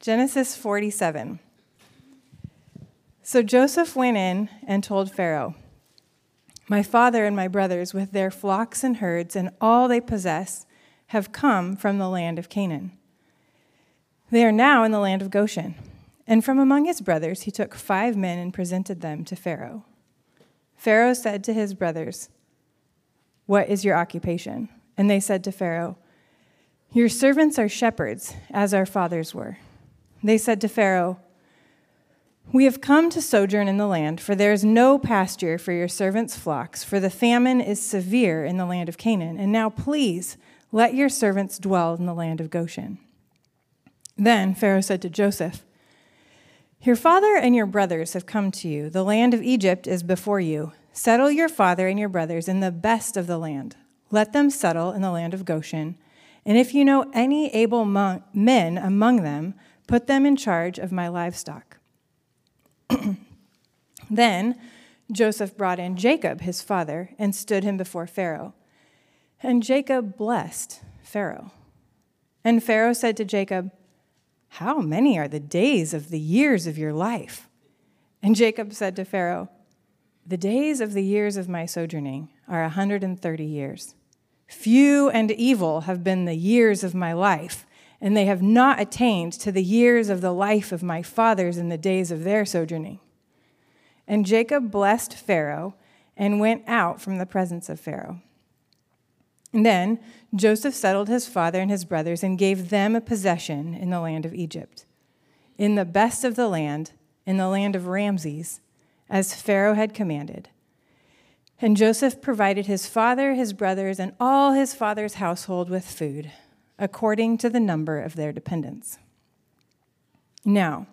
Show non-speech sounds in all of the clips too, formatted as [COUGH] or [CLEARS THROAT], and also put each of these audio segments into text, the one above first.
Genesis 47. So Joseph went in and told Pharaoh, My father and my brothers, with their flocks and herds and all they possess, have come from the land of Canaan. They are now in the land of Goshen. And from among his brothers he took five men and presented them to Pharaoh. Pharaoh said to his brothers, What is your occupation? And they said to Pharaoh, Your servants are shepherds, as our fathers were. They said to Pharaoh, We have come to sojourn in the land, for there is no pasture for your servants' flocks, for the famine is severe in the land of Canaan. And now please let your servants dwell in the land of Goshen. Then Pharaoh said to Joseph, Your father and your brothers have come to you. The land of Egypt is before you. Settle your father and your brothers in the best of the land. Let them settle in the land of Goshen. And if you know any able men among them, Put them in charge of my livestock. [CLEARS THROAT] then Joseph brought in Jacob, his father, and stood him before Pharaoh. And Jacob blessed Pharaoh. And Pharaoh said to Jacob, How many are the days of the years of your life? And Jacob said to Pharaoh, The days of the years of my sojourning are a 130 years. Few and evil have been the years of my life and they have not attained to the years of the life of my fathers in the days of their sojourning. And Jacob blessed Pharaoh and went out from the presence of Pharaoh. And then Joseph settled his father and his brothers and gave them a possession in the land of Egypt, in the best of the land, in the land of Ramses, as Pharaoh had commanded. And Joseph provided his father, his brothers, and all his father's household with food according to the number of their dependents. Now,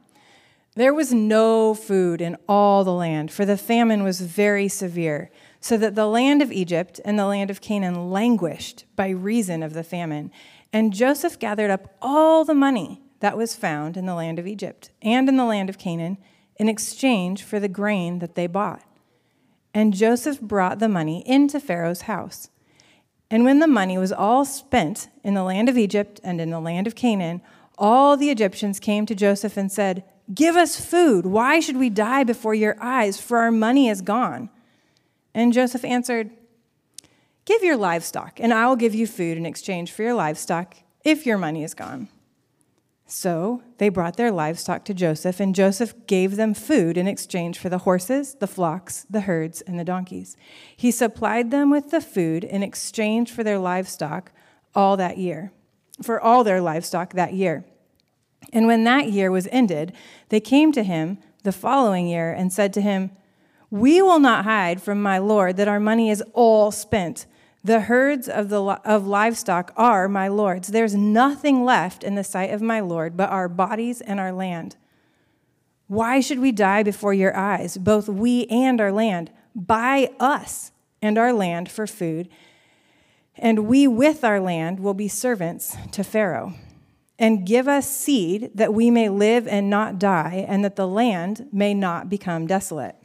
there was no food in all the land, for the famine was very severe, so that the land of Egypt and the land of Canaan languished by reason of the famine. And Joseph gathered up all the money that was found in the land of Egypt and in the land of Canaan in exchange for the grain that they bought. And Joseph brought the money into Pharaoh's house. And when the money was all spent in the land of Egypt and in the land of Canaan, all the Egyptians came to Joseph and said, Give us food. Why should we die before your eyes? For our money is gone. And Joseph answered, Give your livestock, and I will give you food in exchange for your livestock if your money is gone. So they brought their livestock to Joseph, and Joseph gave them food in exchange for the horses, the flocks, the herds, and the donkeys. He supplied them with the food in exchange for their livestock all that year, for all their livestock that year. And when that year was ended, they came to him the following year and said to him, We will not hide from my Lord that our money is all spent the herds of, the, of livestock are my Lord's. There's nothing left in the sight of my Lord but our bodies and our land. Why should we die before your eyes, both we and our land? Buy us and our land for food, and we with our land will be servants to Pharaoh. And give us seed that we may live and not die, and that the land may not become desolate.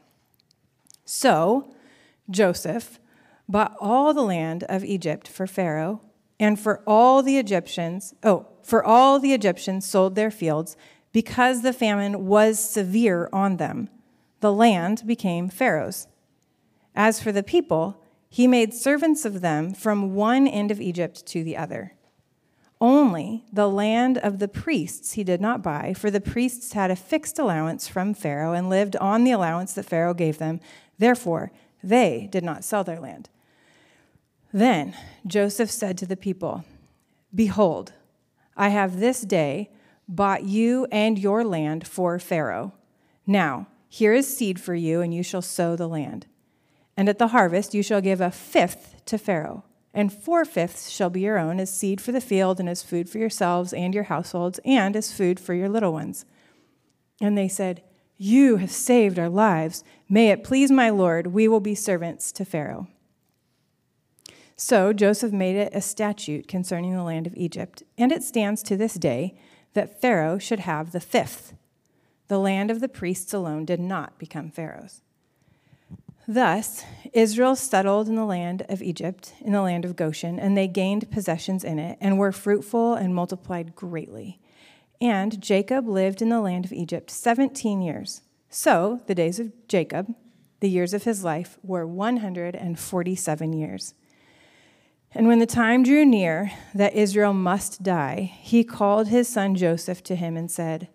So, Joseph, bought all the land of Egypt for Pharaoh, and for all the Egyptians, oh, for all the Egyptians sold their fields because the famine was severe on them. The land became Pharaoh's. As for the people, he made servants of them from one end of Egypt to the other. Only the land of the priests he did not buy, for the priests had a fixed allowance from Pharaoh and lived on the allowance that Pharaoh gave them. Therefore, they did not sell their land. Then Joseph said to the people, Behold, I have this day bought you and your land for Pharaoh. Now, here is seed for you, and you shall sow the land. And at the harvest you shall give a fifth to Pharaoh, and four fifths shall be your own as seed for the field, and as food for yourselves and your households, and as food for your little ones. And they said, You have saved our lives. May it please my Lord, we will be servants to Pharaoh. So Joseph made it a statute concerning the land of Egypt, and it stands to this day that Pharaoh should have the fifth. The land of the priests alone did not become Pharaoh's. Thus, Israel settled in the land of Egypt, in the land of Goshen, and they gained possessions in it, and were fruitful and multiplied greatly. And Jacob lived in the land of Egypt 17 years. So the days of Jacob, the years of his life, were 147 years. And when the time drew near that Israel must die, he called his son Joseph to him and said,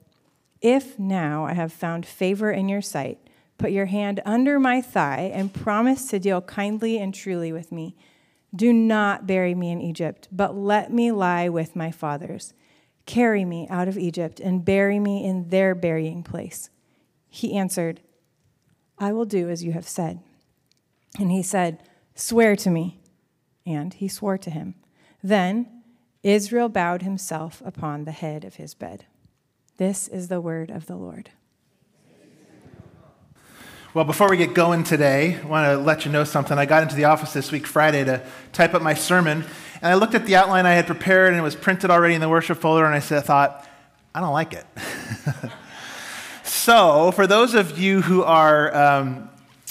If now I have found favor in your sight, put your hand under my thigh and promise to deal kindly and truly with me. Do not bury me in Egypt, but let me lie with my fathers. Carry me out of Egypt and bury me in their burying place. He answered, I will do as you have said. And he said, Swear to me. And he swore to him. Then Israel bowed himself upon the head of his bed. This is the word of the Lord. Well, before we get going today, I want to let you know something. I got into the office this week, Friday, to type up my sermon, and I looked at the outline I had prepared, and it was printed already in the worship folder, and I said, thought, I don't like it. [LAUGHS] so, for those of you who are um,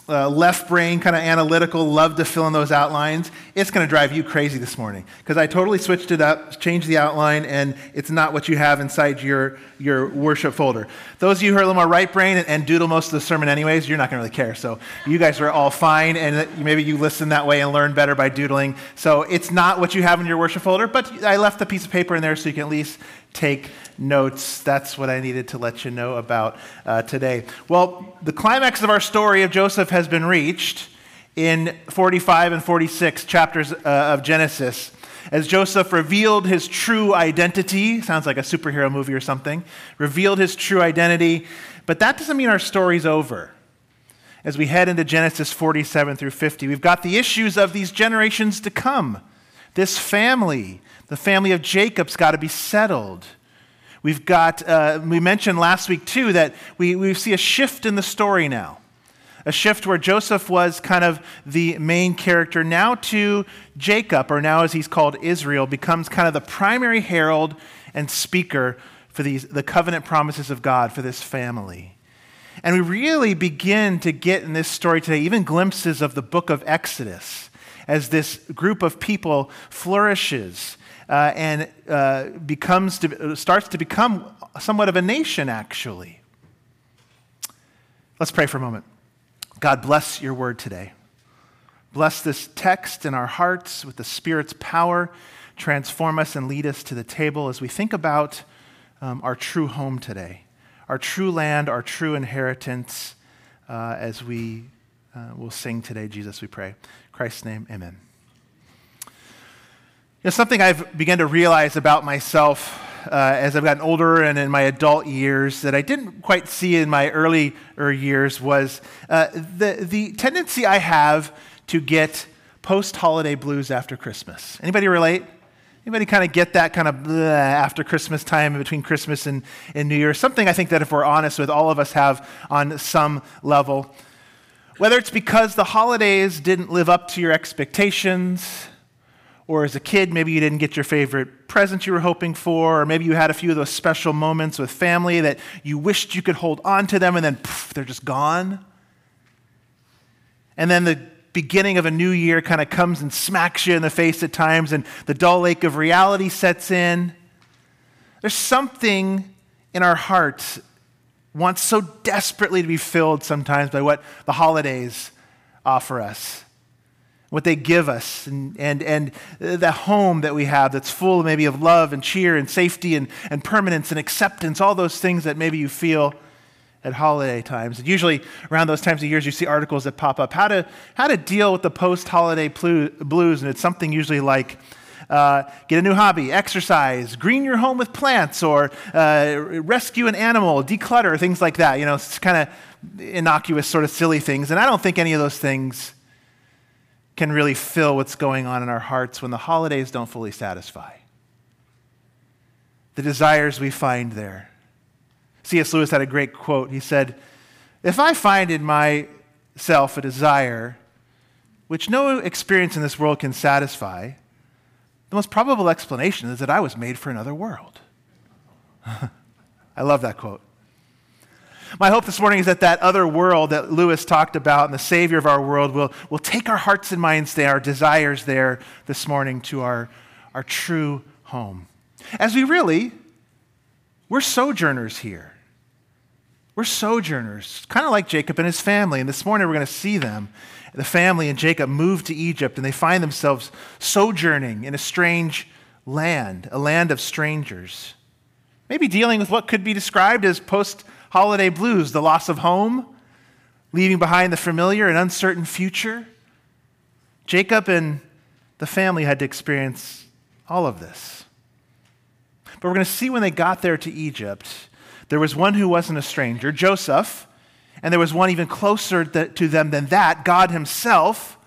uh, left brain, kind of analytical, love to fill in those outlines, it's going to drive you crazy this morning because I totally switched it up, changed the outline, and it's not what you have inside your, your worship folder. Those of you who are a little more right brain and, and doodle most of the sermon, anyways, you're not going to really care. So you guys are all fine, and maybe you listen that way and learn better by doodling. So it's not what you have in your worship folder, but I left a piece of paper in there so you can at least take notes. That's what I needed to let you know about uh, today. Well, the climax of our story of Joseph has been reached in 45 and 46 chapters uh, of Genesis. As Joseph revealed his true identity, sounds like a superhero movie or something, revealed his true identity, but that doesn't mean our story's over. As we head into Genesis 47 through 50, we've got the issues of these generations to come. This family, the family of Jacob's got to be settled. We've got, uh, we mentioned last week too that we, we see a shift in the story now. A shift where Joseph was kind of the main character, now to Jacob, or now as he's called Israel, becomes kind of the primary herald and speaker for these, the covenant promises of God for this family. And we really begin to get in this story today even glimpses of the book of Exodus as this group of people flourishes uh, and uh, becomes to, starts to become somewhat of a nation, actually. Let's pray for a moment. God, bless your word today. Bless this text in our hearts with the Spirit's power. Transform us and lead us to the table as we think about um, our true home today, our true land, our true inheritance, uh, as we uh, will sing today. Jesus, we pray. Christ's name, amen You know, something I've begun to realize about myself uh, as I've gotten older and in my adult years that I didn't quite see in my earlier years was uh, the, the tendency I have to get post-holiday blues after Christmas. Anybody relate? Anybody kind of get that kind of after Christmas time between Christmas and, and New Year? Something I think that if we're honest with, all of us have on some level. Whether it's because the holidays didn't live up to your expectations, or as a kid, maybe you didn't get your favorite present you were hoping for, or maybe you had a few of those special moments with family that you wished you could hold on to them and then poof, they're just gone. And then the beginning of a new year kind of comes and smacks you in the face at times, and the dull ache of reality sets in. There's something in our hearts wants so desperately to be filled sometimes by what the holidays offer us what they give us, and, and, and the home that we have that's full maybe of love and cheer and safety and, and permanence and acceptance, all those things that maybe you feel at holiday times. And usually around those times of years, you see articles that pop up how to, how to deal with the post holiday blues, and it's something usually like, uh, get a new hobby, exercise, green your home with plants, or uh, rescue an animal, declutter, things like that. You know, it's kind of innocuous, sort of silly things. And I don't think any of those things can really fill what's going on in our hearts when the holidays don't fully satisfy. The desires we find there. C.S. Lewis had a great quote. He said, If I find in myself a desire which no experience in this world can satisfy, the most probable explanation is that I was made for another world. [LAUGHS] I love that quote. My hope this morning is that that other world that Lewis talked about and the Savior of our world will, will take our hearts and minds there, our desires there this morning to our, our true home. As we really We're sojourners here. We're sojourners, kind of like Jacob and his family. And this morning we're going to see them. The family and Jacob move to Egypt and they find themselves sojourning in a strange land, a land of strangers. Maybe dealing with what could be described as post holiday blues the loss of home, leaving behind the familiar and uncertain future. Jacob and the family had to experience all of this. But we're going to see when they got there to Egypt, there was one who wasn't a stranger, Joseph, and there was one even closer to them than that, God Himself,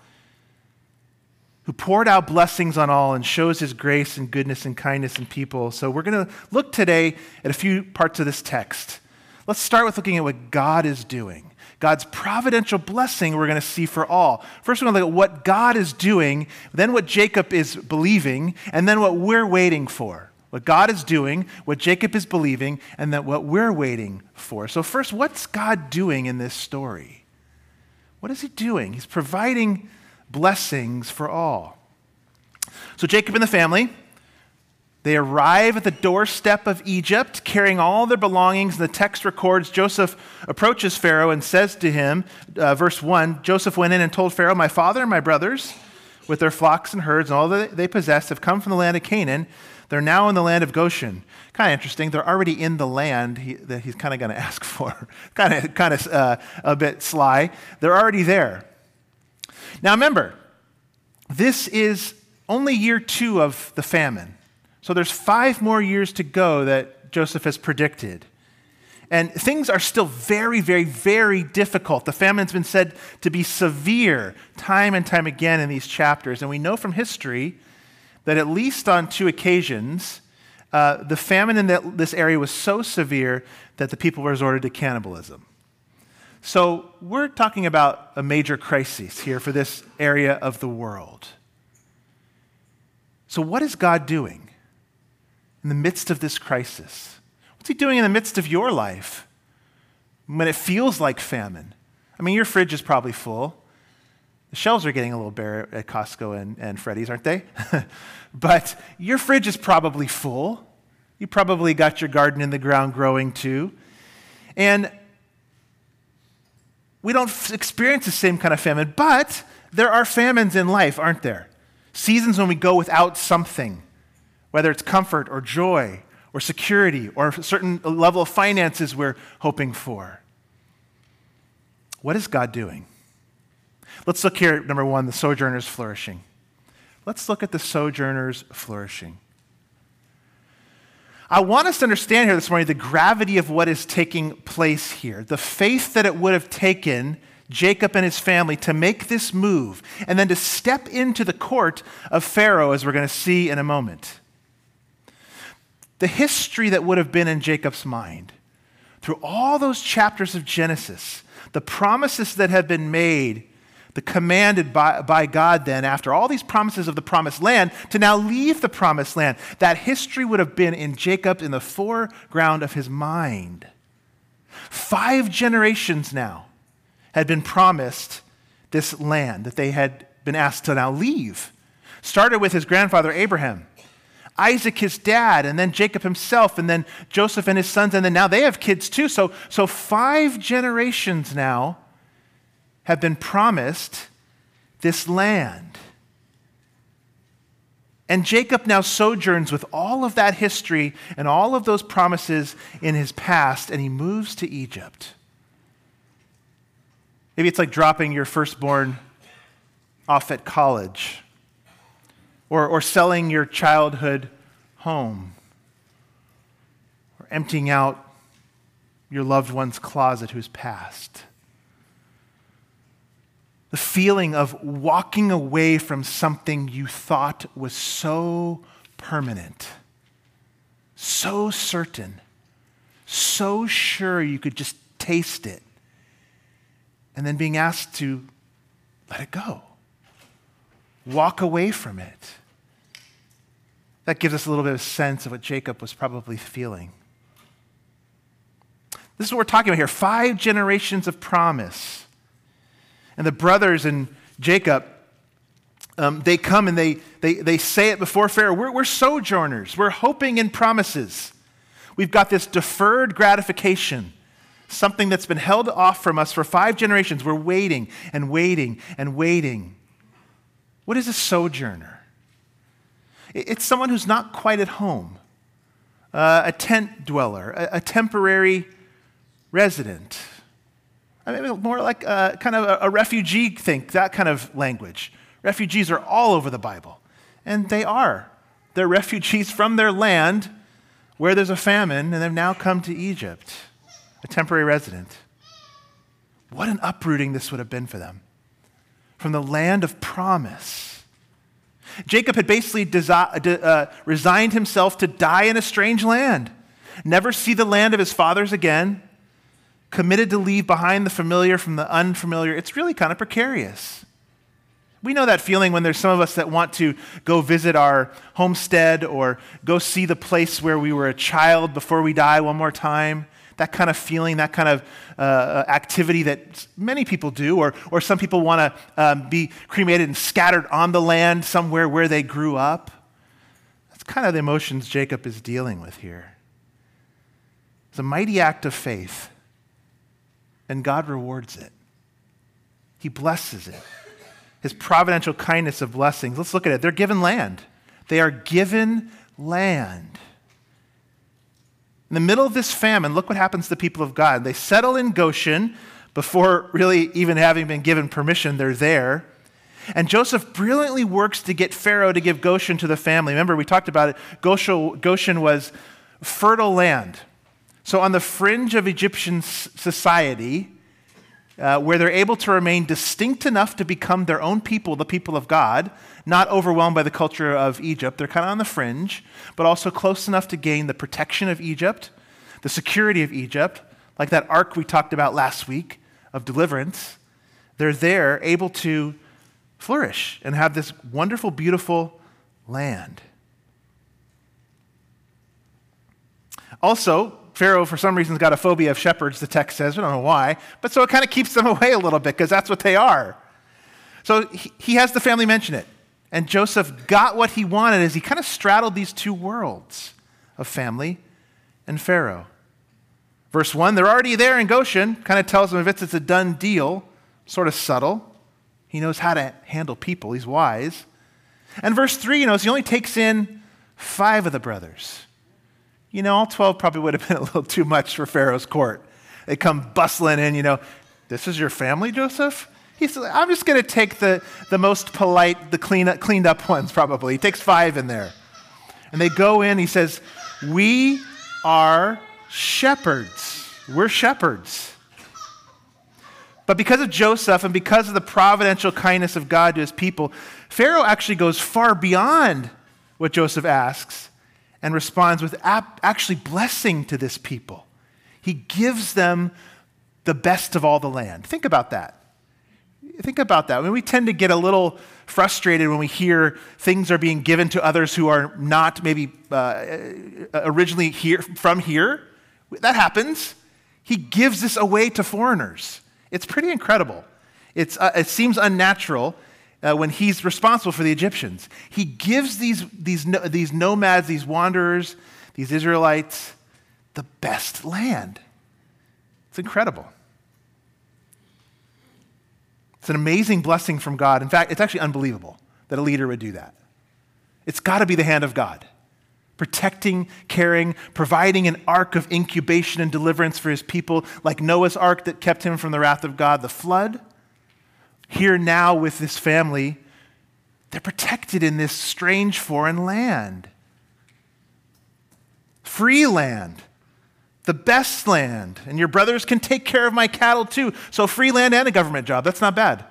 who poured out blessings on all and shows His grace and goodness and kindness in people. So we're going to look today at a few parts of this text. Let's start with looking at what God is doing. God's providential blessing we're going to see for all. First, we're going to look at what God is doing, then what Jacob is believing, and then what we're waiting for. What God is doing, what Jacob is believing, and that what we're waiting for. So, first, what's God doing in this story? What is He doing? He's providing blessings for all. So, Jacob and the family they arrive at the doorstep of Egypt carrying all their belongings. And the text records Joseph approaches Pharaoh and says to him, uh, verse 1 Joseph went in and told Pharaoh, My father and my brothers, with their flocks and herds and all that they possess, have come from the land of Canaan. They're now in the land of Goshen. Kind of interesting. They're already in the land he, that he's kind of going [LAUGHS] to ask for. kind of, kind of uh, a bit sly. They're already there. Now remember, this is only year two of the famine. So there's five more years to go that Joseph has predicted. And things are still very, very, very difficult. The famine's been said to be severe time and time again in these chapters. And we know from history that at least on two occasions, uh, the famine in that, this area was so severe that the people resorted to cannibalism. So we're talking about a major crisis here for this area of the world. So, what is God doing? in the midst of this crisis? What's He doing in the midst of your life when it feels like famine? I mean, your fridge is probably full. The shelves are getting a little bare at Costco and, and Freddy's, aren't they? [LAUGHS] but your fridge is probably full. You probably got your garden in the ground growing too. And we don't experience the same kind of famine, but there are famines in life, aren't there? Seasons when we go without something whether it's comfort or joy or security or a certain level of finances we're hoping for. What is God doing? Let's look here at number one the sojourners flourishing. Let's look at the sojourners flourishing. I want us to understand here this morning the gravity of what is taking place here, the faith that it would have taken Jacob and his family to make this move and then to step into the court of Pharaoh, as we're going to see in a moment the history that would have been in Jacob's mind. Through all those chapters of Genesis, the promises that have been made, the commanded by, by God then, after all these promises of the promised land, to now leave the promised land, that history would have been in Jacob in the foreground of his mind. Five generations now had been promised this land that they had been asked to now leave. Started with his grandfather Abraham. Isaac, his dad, and then Jacob himself, and then Joseph and his sons, and then now they have kids too. So, so five generations now have been promised this land. And Jacob now sojourns with all of that history and all of those promises in his past, and he moves to Egypt. Maybe it's like dropping your firstborn off at college or, or selling your childhood home, or emptying out your loved one's closet who's passed. The feeling of walking away from something you thought was so permanent, so certain, so sure you could just taste it, and then being asked to let it go, walk away from it. That gives us a little bit of sense of what Jacob was probably feeling. This is what we're talking about here five generations of promise. And the brothers and Jacob, um, they come and they, they, they say it before Pharaoh we're, we're sojourners, we're hoping in promises. We've got this deferred gratification, something that's been held off from us for five generations. We're waiting and waiting and waiting. What is a sojourner? It's someone who's not quite at home, uh, a tent dweller, a, a temporary resident. I mean, more like a, kind of a, a refugee think, that kind of language. Refugees are all over the Bible, and they are. They're [LAUGHS] refugees from their land where there's a famine, and they've now come to Egypt, a temporary resident. What an uprooting this would have been for them from the land of promise. Jacob had basically desi- uh, resigned himself to die in a strange land, never see the land of his fathers again, committed to leave behind the familiar from the unfamiliar. It's really kind of precarious. We know that feeling when there's some of us that want to go visit our homestead or go see the place where we were a child before we die one more time that kind of feeling, that kind of uh, uh, activity that many people do, or, or some people want to um, be cremated and scattered on the land somewhere where they grew up. That's kind of the emotions Jacob is dealing with here. It's a mighty act of faith, and God rewards it. He blesses it. His providential kindness of blessings. Let's look at it. They're given land. They are given land. In the middle of this famine, look what happens to the people of God. They settle in Goshen before really even having been given permission, they're there. And Joseph brilliantly works to get Pharaoh to give Goshen to the family. Remember, we talked about it. Goshen was fertile land. So, on the fringe of Egyptian society, uh, where they're able to remain distinct enough to become their own people, the people of God, not overwhelmed by the culture of Egypt. They're kind of on the fringe, but also close enough to gain the protection of Egypt, the security of Egypt, like that ark we talked about last week of deliverance. They're there, able to flourish and have this wonderful, beautiful land. Also, Pharaoh, for some reason, has got a phobia of shepherds, the text says. We don't know why. But so it kind of keeps them [LAUGHS] away a little bit because that's what they are. So he, he has the family mention it. And Joseph got what he wanted as he kind of straddled these two worlds of family and Pharaoh. Verse 1, they're already there in Goshen, kind of tells him if it's, it's a done deal, sort of subtle. He knows how to handle people, he's wise. And verse 3, you know, he only takes in five of the brothers. You know, all 12 probably would have been a little too much for Pharaoh's court. They come bustling in, you know, this is your family, Joseph? He says, I'm just going to take the, the most polite, the clean, cleaned up ones, probably. He takes five in there. And they go in, he says, We are shepherds. We're shepherds. But because of Joseph and because of the providential kindness of God to his people, Pharaoh actually goes far beyond what Joseph asks and responds with actually blessing to this people. He gives them the best of all the land. Think about that. Think about that. I mean, we tend to get a little frustrated when we hear things are being given to others who are not maybe uh, originally here from here. That happens. He gives this away to foreigners. It's pretty incredible. It's, uh, it seems unnatural, uh, when he's responsible for the Egyptians. He gives these, these, these nomads, these wanderers, these Israelites, the best land. It's incredible. It's an amazing blessing from God. In fact, it's actually unbelievable that a leader would do that. It's got to be the hand of God, protecting, caring, providing an ark of incubation and deliverance for his people, like Noah's ark that kept him from the wrath of God, the flood here now with this family, they're protected in this strange foreign land. Free land, the best land. And your brothers can take care of my cattle too. So, free land and a government job. That's not bad.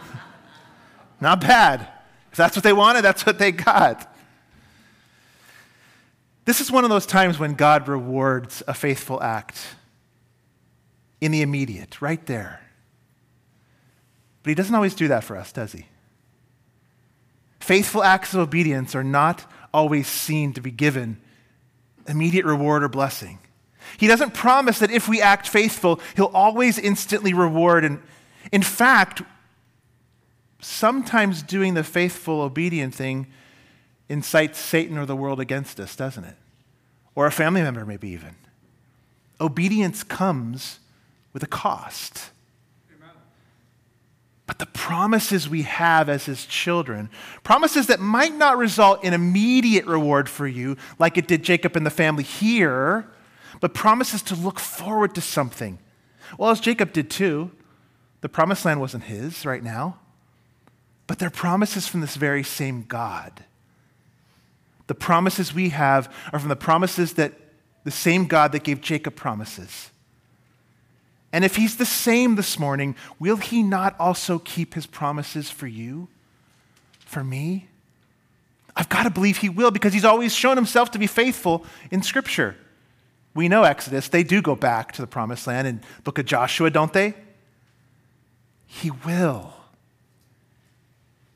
[LAUGHS] not bad. If that's what they wanted, that's what they got. This is one of those times when God rewards a faithful act in the immediate, right there. But he doesn't always do that for us, does he? Faithful acts of obedience are not always seen to be given immediate reward or blessing. He doesn't promise that if we act faithful, he'll always instantly reward. And in fact, sometimes doing the faithful, obedient thing incites Satan or the world against us, doesn't it? or a family member, maybe even. Obedience comes with a cost. But the promises we have as his children, promises that might not result in immediate reward for you, like it did Jacob and the family here, but promises to look forward to something. Well, as Jacob did too, the promised land wasn't his right now, but they're promises from this very same God. The promises we have are from the promises that the same God that gave Jacob promises. And if he's the same this morning, will he not also keep his promises for you, for me? I've got to believe he will because he's always shown himself to be faithful in Scripture. We know Exodus, they do go back to the promised land in book of Joshua, don't they? He will.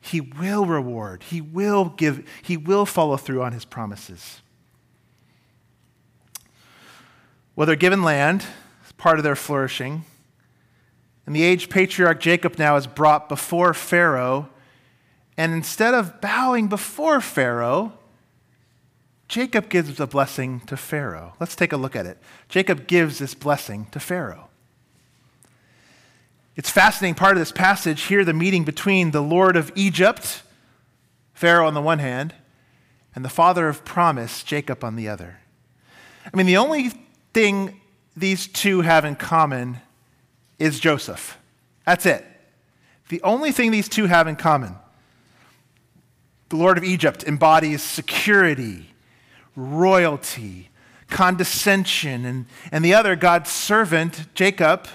He will reward. He will give, he will follow through on his promises. Well, they're given land, part of their flourishing. And the aged patriarch Jacob now is brought before Pharaoh. And instead of bowing before Pharaoh, Jacob gives a blessing to Pharaoh. Let's take a look at it. Jacob gives this blessing to Pharaoh. It's fascinating part of this passage here the meeting between the Lord of Egypt, Pharaoh on the one hand, and the father of promise, Jacob on the other. I mean, the only thing these two have in common is Joseph. That's it. The only thing these two have in common. The Lord of Egypt embodies security, royalty, condescension, and, and the other, God's servant, Jacob,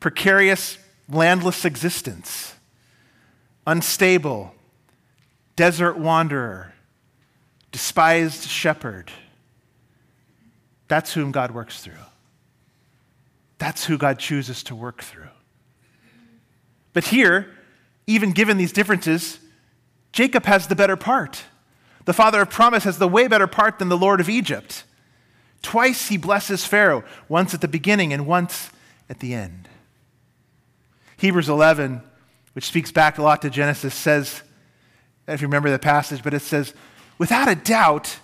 precarious, landless existence, unstable, desert wanderer, despised shepherd. That's whom God works through. That's who God chooses to work through. But here, even given these differences, Jacob has the better part. The father of promise has the way better part than the Lord of Egypt. Twice he blesses Pharaoh, once at the beginning and once at the end. Hebrews 11, which speaks back a lot to Genesis, says, if you remember the passage, but it says, without a doubt,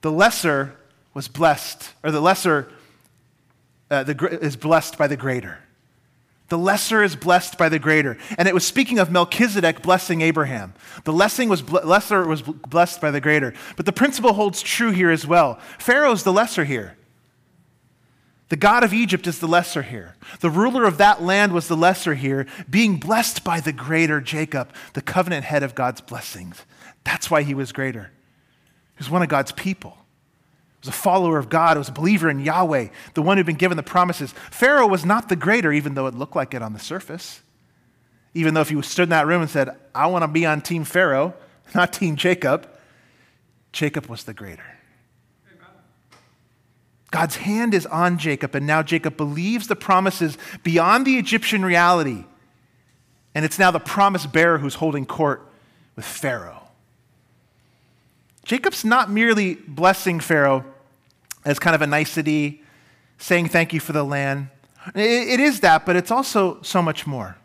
the lesser was blessed, or the lesser uh, the, is blessed by the greater. The lesser is blessed by the greater. And it was speaking of Melchizedek blessing Abraham. The lesser was, lesser was blessed by the greater. But the principle holds true here as well. Pharaoh's the lesser here. The God of Egypt is the lesser here. The ruler of that land was the lesser here, being blessed by the greater Jacob, the covenant head of God's blessings. That's why he was greater. He was one of God's people. Was a follower of God. Was a believer in Yahweh, the one who'd been given the promises. Pharaoh was not the greater, even though it looked like it on the surface. Even though if you stood in that room and said, I want to be on Team Pharaoh, [LAUGHS] not Team Jacob, Jacob was the greater. God's hand is on Jacob, and now Jacob believes the promises beyond the Egyptian reality. And it's now the promise bearer who's holding court with Pharaoh. Jacob's not merely blessing Pharaoh as kind of a nicety, saying thank you for the land. It is that, but it's also so much more.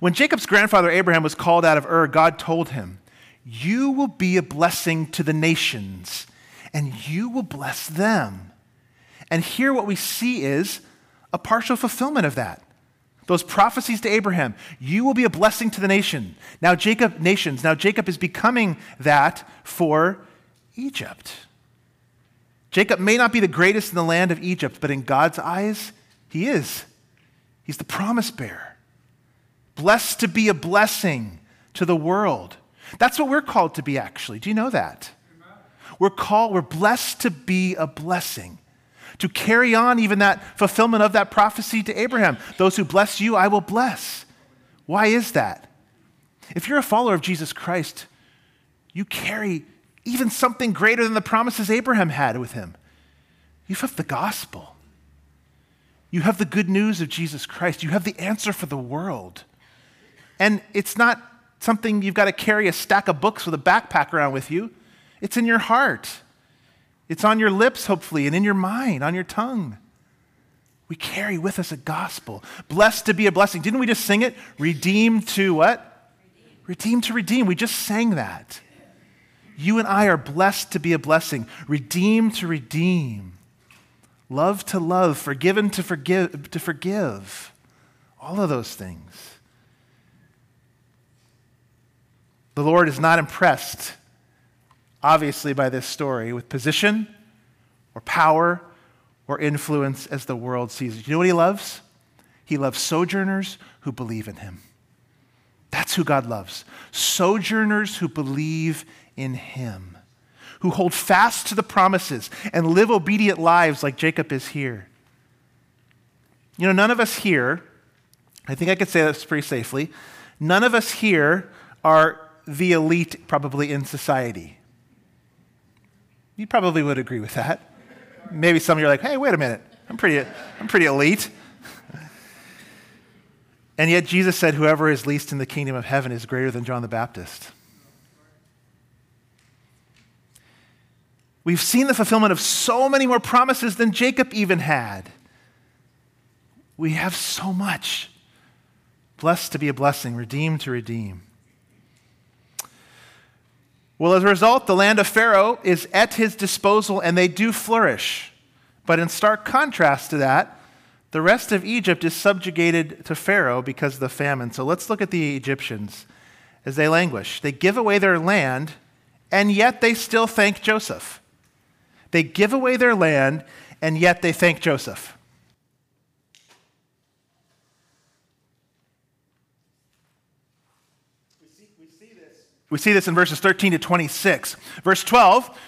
When Jacob's grandfather Abraham was called out of Ur, God told him, You will be a blessing to the nations and you will bless them. And here, what we see is a partial fulfillment of that. Those prophecies to Abraham, you will be a blessing to the nation. Now, Jacob, nations, now Jacob is becoming that for Egypt. Jacob may not be the greatest in the land of Egypt, but in God's eyes, he is. He's the promise bearer. Blessed to be a blessing to the world. That's what we're called to be, actually. Do you know that? We're called, we're blessed to be a blessing, to carry on even that fulfillment of that prophecy to Abraham. Those who bless you, I will bless. Why is that? If you're a follower of Jesus Christ, you carry even something greater than the promises Abraham had with him. You have the gospel. You have the good news of Jesus Christ. You have the answer for the world. And it's not something you've got to carry a stack of books with a backpack around with you. It's in your heart. It's on your lips, hopefully, and in your mind, on your tongue. We carry with us a gospel. Blessed to be a blessing. Didn't we just sing it? Redeemed to what? Redeemed, Redeemed to redeem. We just sang that. You and I are blessed to be a blessing, redeemed to redeem, love to love, forgiven to forgive, to forgive. All of those things. The Lord is not impressed, obviously, by this story with position or power or influence as the world sees it. You know what he loves? He loves sojourners who believe in him. That's who God loves. Sojourners who believe in him, who hold fast to the promises and live obedient lives like Jacob is here. You know, none of us here, I think I could say this pretty safely, none of us here are the elite probably in society. You probably would agree with that. Maybe some of you are like, hey, wait a minute, I'm pretty, I'm pretty elite. And yet Jesus said, whoever is least in the kingdom of heaven is greater than John the Baptist. We've seen the fulfillment of so many more promises than Jacob even had. We have so much. Blessed to be a blessing, redeemed to redeem. Well, as a result, the land of Pharaoh is at his disposal and they do flourish. But in stark contrast to that, the rest of Egypt is subjugated to Pharaoh because of the famine. So let's look at the Egyptians as they languish. They give away their land, and yet they still thank Joseph. They give away their land, and yet they thank Joseph. We see this in verses 13 to 26. Verse 12,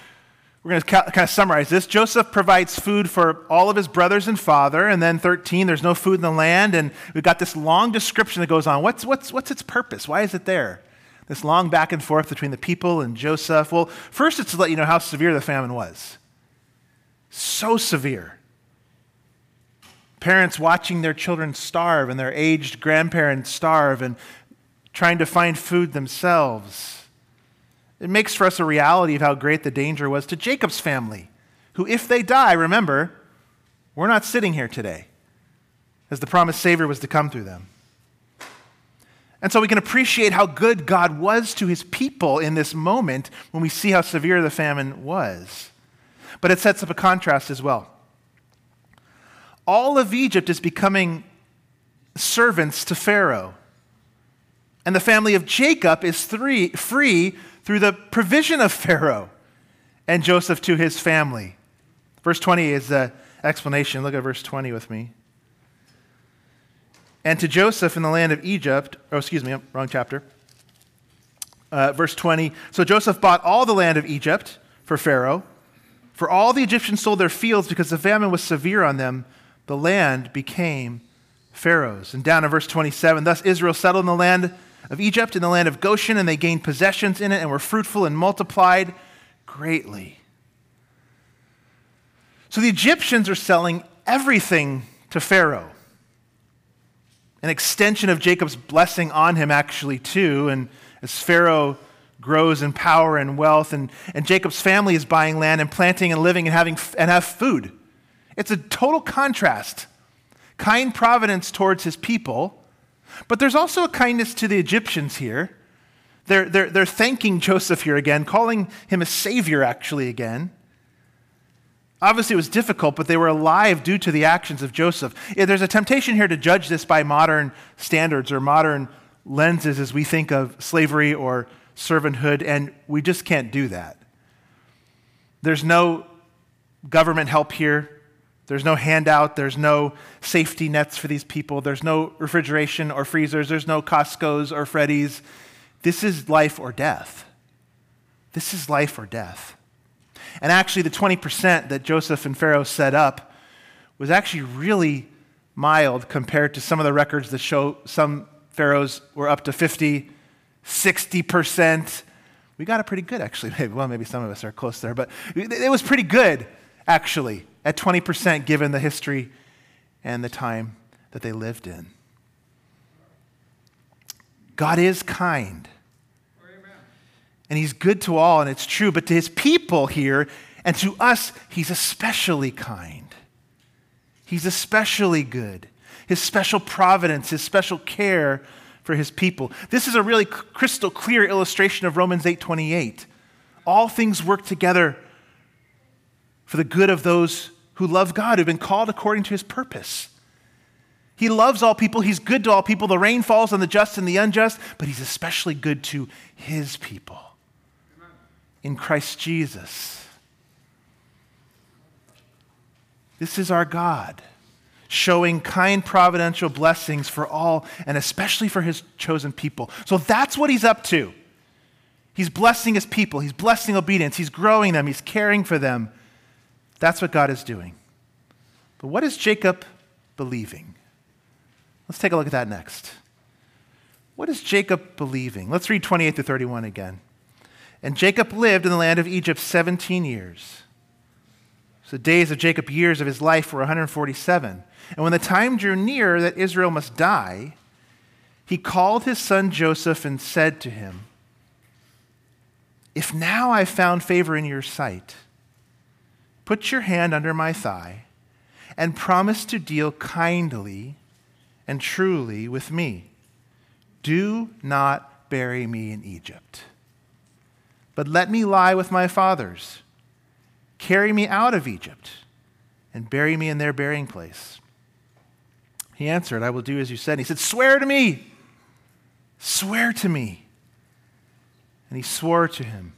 we're going to kind of summarize this. Joseph provides food for all of his brothers and father. And then 13, there's no food in the land. And we've got this long description that goes on. What's, what's, what's its purpose? Why is it there? This long back and forth between the people and Joseph. Well, first, it's to let you know how severe the famine was. So severe. Parents watching their children starve and their aged grandparents starve and trying to find food themselves. It makes for us a reality of how great the danger was to Jacob's family, who, if they die, remember, we're not sitting here today, as the promised Savior was to come through them. And so we can appreciate how good God was to his people in this moment when we see how severe the famine was. But it sets up a contrast as well. All of Egypt is becoming servants to Pharaoh. And the family of Jacob is three, free through the provision of Pharaoh and Joseph to his family. Verse 20 is the explanation. Look at verse 20 with me. And to Joseph in the land of Egypt, oh, excuse me, wrong chapter. Uh, verse 20. So Joseph bought all the land of Egypt for Pharaoh. For all the Egyptians sold their fields because the famine was severe on them. The land became Pharaoh's. And down in verse 27, thus Israel settled in the land of Egypt in the land of Goshen, and they gained possessions in it and were fruitful and multiplied greatly. So the Egyptians are selling everything to Pharaoh. An extension of Jacob's blessing on him, actually, too. And as Pharaoh grows in power and wealth, and, and Jacob's family is buying land and planting and living and having and have food. It's a total contrast. Kind providence towards his people but there's also a kindness to the Egyptians here. They're, they're, they're thanking Joseph here again, calling him a savior, actually, again. Obviously, it was difficult, but they were alive due to the actions of Joseph. There's a temptation here to judge this by modern standards or modern lenses as we think of slavery or servanthood, and we just can't do that. There's no government help here. There's no handout. There's no safety nets for these people. There's no refrigeration or freezers. There's no Costco's or Freddy's. This is life or death. This is life or death. And actually, the 20% that Joseph and Pharaoh set up was actually really mild compared to some of the records that show some pharaohs were up to 50, 60%. We got it pretty good, actually. [LAUGHS] Well, maybe some of us are close there, but it was pretty good, actually at 20% given the history and the time that they lived in. God is kind. And he's good to all, and it's true. But to his people here, and to us, he's especially kind. He's especially good. His special providence, his special care for his people. This is a really crystal clear illustration of Romans 8:28. all things work together for the good of those who love God, who've been called according to his purpose. He loves all people. He's good to all people. The rain falls on the just and the unjust, but he's especially good to his people in Christ Jesus. This is our God, showing kind providential blessings for all and especially for his chosen people. So that's what he's up to. He's blessing his people, he's blessing obedience, he's growing them, he's caring for them. That's what God is doing. But what is Jacob believing? Let's take a look at that next. What is Jacob believing? Let's read 28 to 31 again. And Jacob lived in the land of Egypt 17 years. So the days of Jacob, years of his life, were 147. And when the time drew near that Israel must die, he called his son Joseph and said to him, If now I've found favor in your sight, put your hand under my thigh and promise to deal kindly and truly with me. Do not bury me in Egypt, but let me lie with my fathers. Carry me out of Egypt and bury me in their burying place. He answered, I will do as you said. And he said, Swear to me. Swear to me. And he swore to him.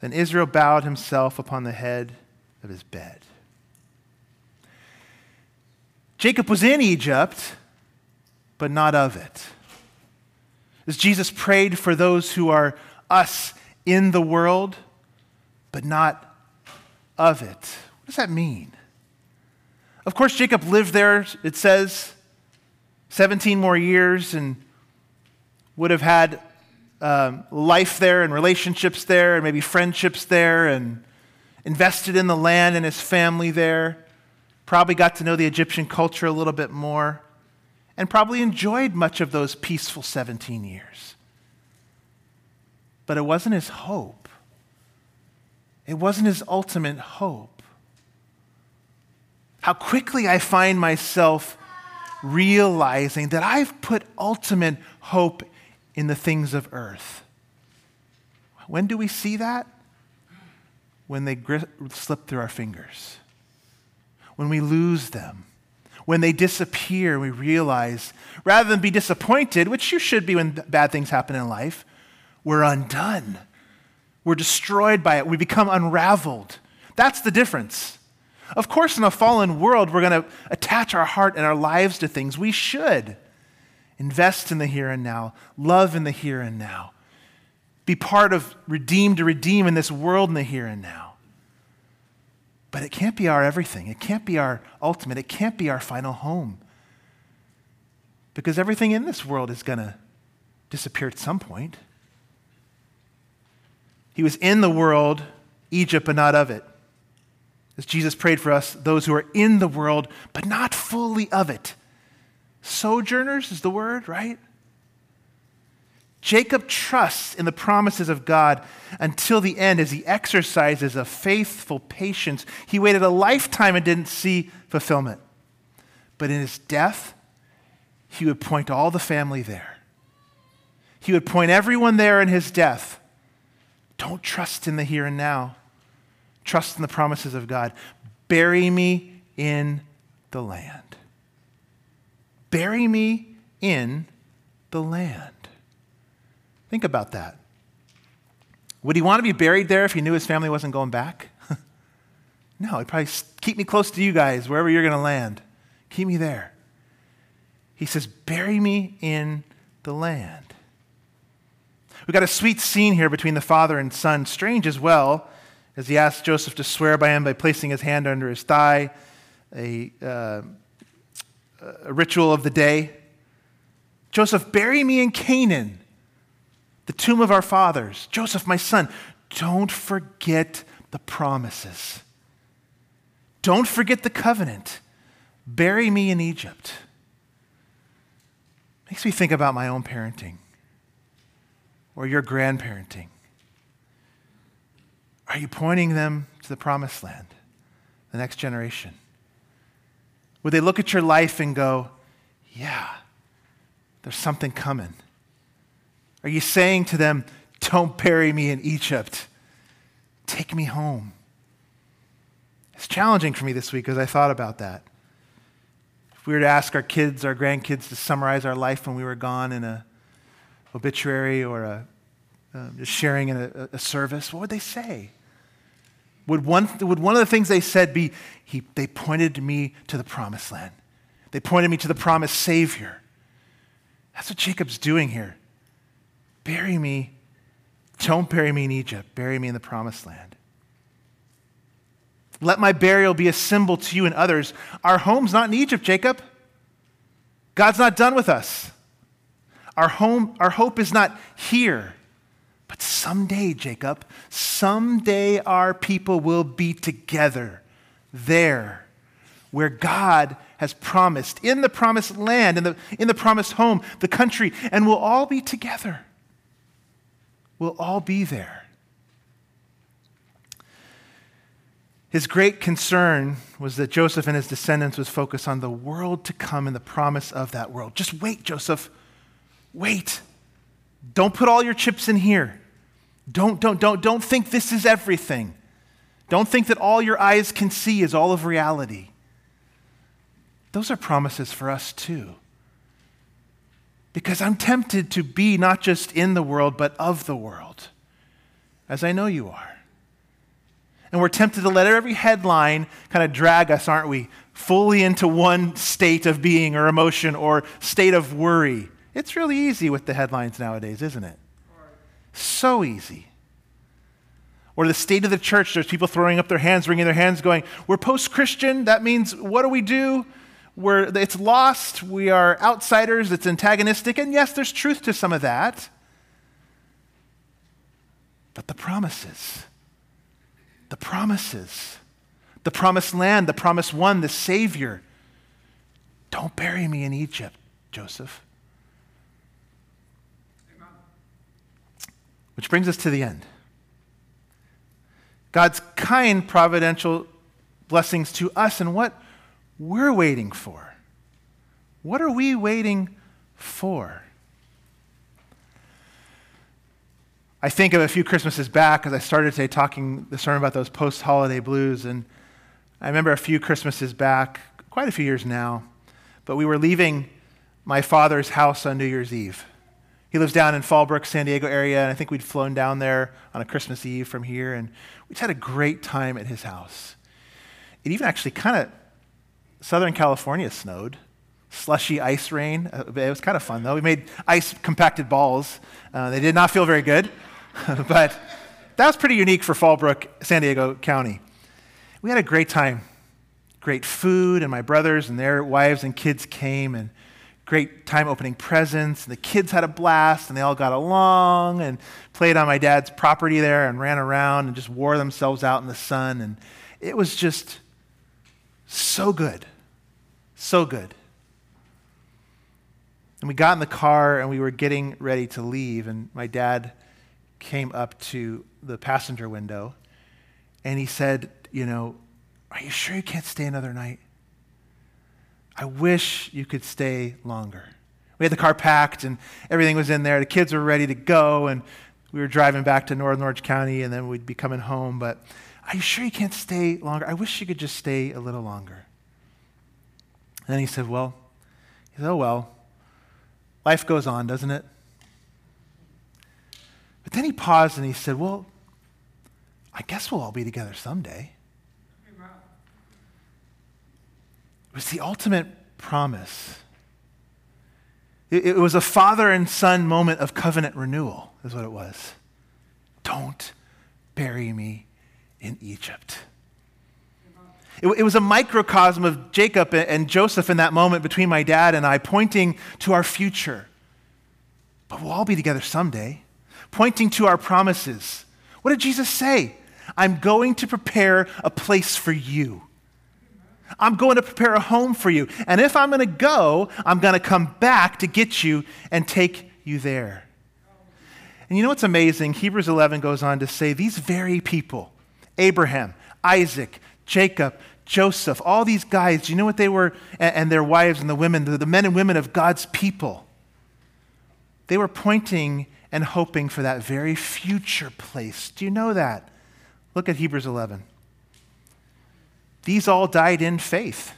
Then Israel bowed himself upon the head of his bed. Jacob was in Egypt, but not of it. As Jesus prayed for those who are us in the world, but not of it. What does that mean? Of course, Jacob lived there, it says, 17 more years and would have had um, life there and relationships there and maybe friendships there and invested in the land and his family there. Probably got to know the Egyptian culture a little bit more and probably enjoyed much of those peaceful 17 years. But it wasn't his hope. It wasn't his ultimate hope. How quickly I find myself realizing that I've put ultimate hope in the things of earth. When do we see that? When they slip through our fingers, when we lose them, when they disappear, we realize rather than be disappointed, which you should be when bad things happen in life, we're undone. We're destroyed by it. We become unraveled. That's the difference. Of course, in a fallen world, we're going to attach our heart and our lives to things. We should invest in the here and now, love in the here and now, be part of redeem to redeem in this world in the here and now. But it can't be our everything. It can't be our ultimate. It can't be our final home. Because everything in this world is going to disappear at some point. He was in the world, Egypt, but not of it. As Jesus prayed for us, those who are in the world, but not fully of it. Sojourners is the word, right? Jacob trusts in the promises of God until the end as he exercises a faithful patience. He waited a lifetime and didn't see fulfillment. But in his death, he would point all the family there. He would point everyone there in his death don't trust in the here and now. Trust in the promises of God. Bury me in the land. Bury me in the land. Think about that. Would he want to be buried there if he knew his family wasn't going back? [LAUGHS] no, he'd probably keep me close to you guys, wherever you're going to land. Keep me there. He says, Bury me in the land. We've got a sweet scene here between the father and son, strange as well, as he asks Joseph to swear by him by placing his hand under his thigh, a, uh, a ritual of the day. Joseph, bury me in Canaan, the tomb of our fathers. Joseph, my son, don't forget the promises. Don't forget the covenant. Bury me in Egypt. Makes me think about my own parenting or your grandparenting? Are you pointing them to the promised land, the next generation? Would they look at your life and go, yeah, there's something coming? Are you saying to them, don't bury me in Egypt? take me home. It's challenging for me this week as I thought about that. If we were to ask our kids, our grandkids, to summarize our life when we were gone in a obituary or a, uh, just sharing in a, a service, what would they say? Would one, would one of the things they said be, he, they pointed me to the promised land? They pointed me to the promised Savior. That's what Jacob's doing here. Bury me. Don't bury me in Egypt. Bury me in the promised land. Let my burial be a symbol to you and others. Our home's not in Egypt, Jacob. God's not done with us. Our home, our hope is not here. But someday, Jacob, someday our people will be together there where God has promised, in the promised land, in the, in the promised home, the country, and we'll all be together. We'll all be there. His great concern was that Joseph and his descendants was focused on the world to come and the promise of that world. Just wait, Joseph. Wait. Don't put all your chips in here. Don't, don't, don't, don't think this is everything. Don't think that all your eyes can see is all of reality. Those are promises for us too. Because I'm tempted to be not just in the world, but of the world, as I know you are. And we're tempted to let every headline kind of drag us, aren't we? Fully into one state of being or emotion or state of worry. It's really easy with the headlines nowadays, isn't it? So easy. Or the state of the church, there's people throwing up their hands, wringing their hands, going, We're post Christian. That means, what do we do? We're, it's lost. We are outsiders. It's antagonistic. And yes, there's truth to some of that. But the promises, the promises, the promised land, the promised one, the Savior. Don't bury me in Egypt, Joseph. Which brings us to the end. God's kind providential blessings to us and what we're waiting for. What are we waiting for? I think of a few Christmases back as I started today talking the sermon about those post holiday blues. And I remember a few Christmases back, quite a few years now, but we were leaving my father's house on New Year's Eve. He lives down in Fallbrook, San Diego area, and I think we'd flown down there on a Christmas Eve from here, and we just had a great time at his house. It even actually kind of, Southern California snowed, slushy ice rain. Uh, it was kind of fun, though. We made ice compacted balls. Uh, they did not feel very good, [LAUGHS] but that was pretty unique for Fallbrook, San Diego County. We had a great time. Great food, and my brothers and their wives and kids came, and great time opening presents. And the kids had a blast and they all got along and played on my dad's property there and ran around and just wore themselves out in the sun. And it was just so good. So good. And we got in the car and we were getting ready to leave. And my dad came up to the passenger window and he said, You know, are you sure you can't stay another night? I wish you could stay longer. We had the car packed and everything was in there. The kids were ready to go, and we were driving back to Northern Orange County, and then we'd be coming home. But are you sure you can't stay longer? I wish you could just stay a little longer. And then he said, Well, he said, Oh, well, life goes on, doesn't it? But then he paused and he said, Well, I guess we'll all be together someday. It was the ultimate promise. It, it was a father and son moment of covenant renewal, is what it was. Don't bury me in Egypt. It, it, was a microcosm of Jacob and Joseph in that moment between my dad and I, pointing to our future. But we'll all be together someday, pointing to our promises. What did Jesus say? I'm going to prepare a place for you. I'm going to prepare a home for you. And if I'm going to go, I'm going to come back to get you and take you there. And you know what's amazing? Hebrews 11 goes on to say these very people, Abraham, Isaac, Jacob, Joseph, all these guys, do you know what they were? And, their wives and the women, the men and women of God's people. They were pointing and hoping for that very future place. Do you know that? Look at Hebrews 11. These all died in faith,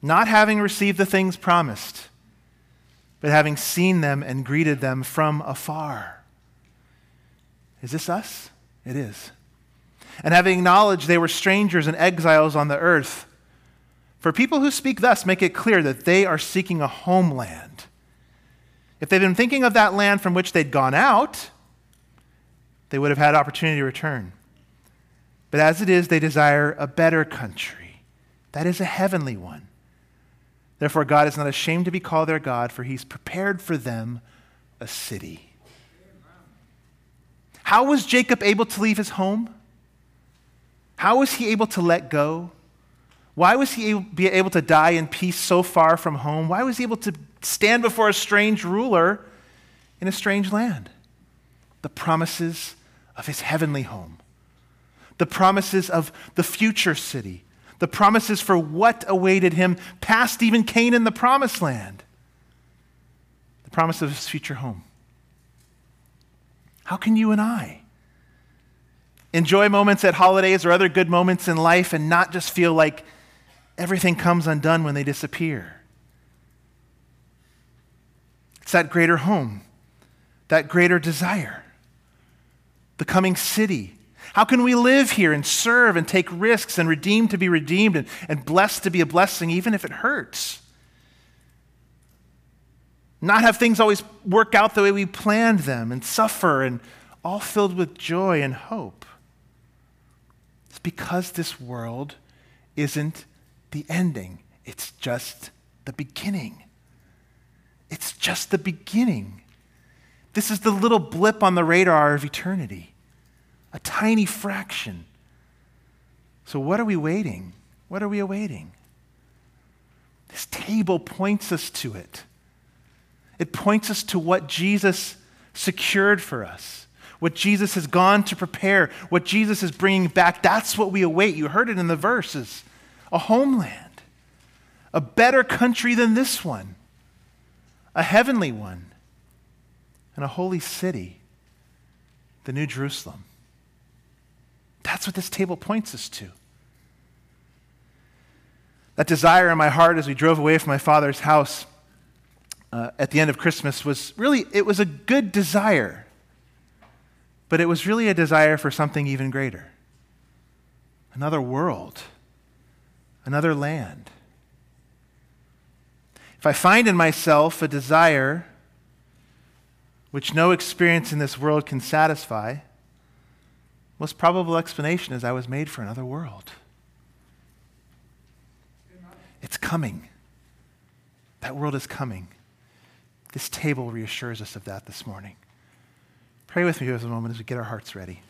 not having received the things promised, but having seen them and greeted them from afar. Is this us? It is. And having acknowledged they were strangers and exiles on the earth. For people who speak thus make it clear that they are seeking a homeland. If they'd been thinking of that land from which they'd gone out, they would have had opportunity to return. But as it is, they desire a better country. That is a heavenly one. Therefore, God is not ashamed to be called their God, for he's prepared for them a city. How was Jacob able to leave his home? How was he able to let go? Why was he able, to die in peace so far from home? Why was he able to stand before a strange ruler in a strange land? The promises of his heavenly home, the promises of the future city, the promises for what awaited him past even Canaan, the promised land, the promise of his future home. How can you and I enjoy moments at holidays or other good moments in life and not just feel like everything comes undone when they disappear? It's that greater home, that greater desire, the coming city. How can we live here and serve and take risks and redeem to be redeemed and, and blessed to be a blessing, even if it hurts? Not have things always work out the way we planned them and suffer and all filled with joy and hope. It's because this world isn't the ending, it's just the beginning. It's just the beginning. This is the little blip on the radar of eternity, a tiny fraction. So, what are we waiting? What are we awaiting? This table points us to it. It points us to what Jesus secured for us, what Jesus has gone to prepare, what Jesus is bringing back. That's what we await. You heard it in the verses a homeland, a better country than this one a heavenly one, and a holy city, the New Jerusalem. That's what this table points us to. That desire in my heart as we drove away from my father's house uh, at the end of Christmas was really, it was a good desire, but it was really a desire for something even greater another world, another land. If I find in myself a desire which no experience in this world can satisfy, most probable explanation is I was made for another world. It's coming. That world is coming. This table reassures us of that this morning. Pray with me for a moment as we get our hearts ready.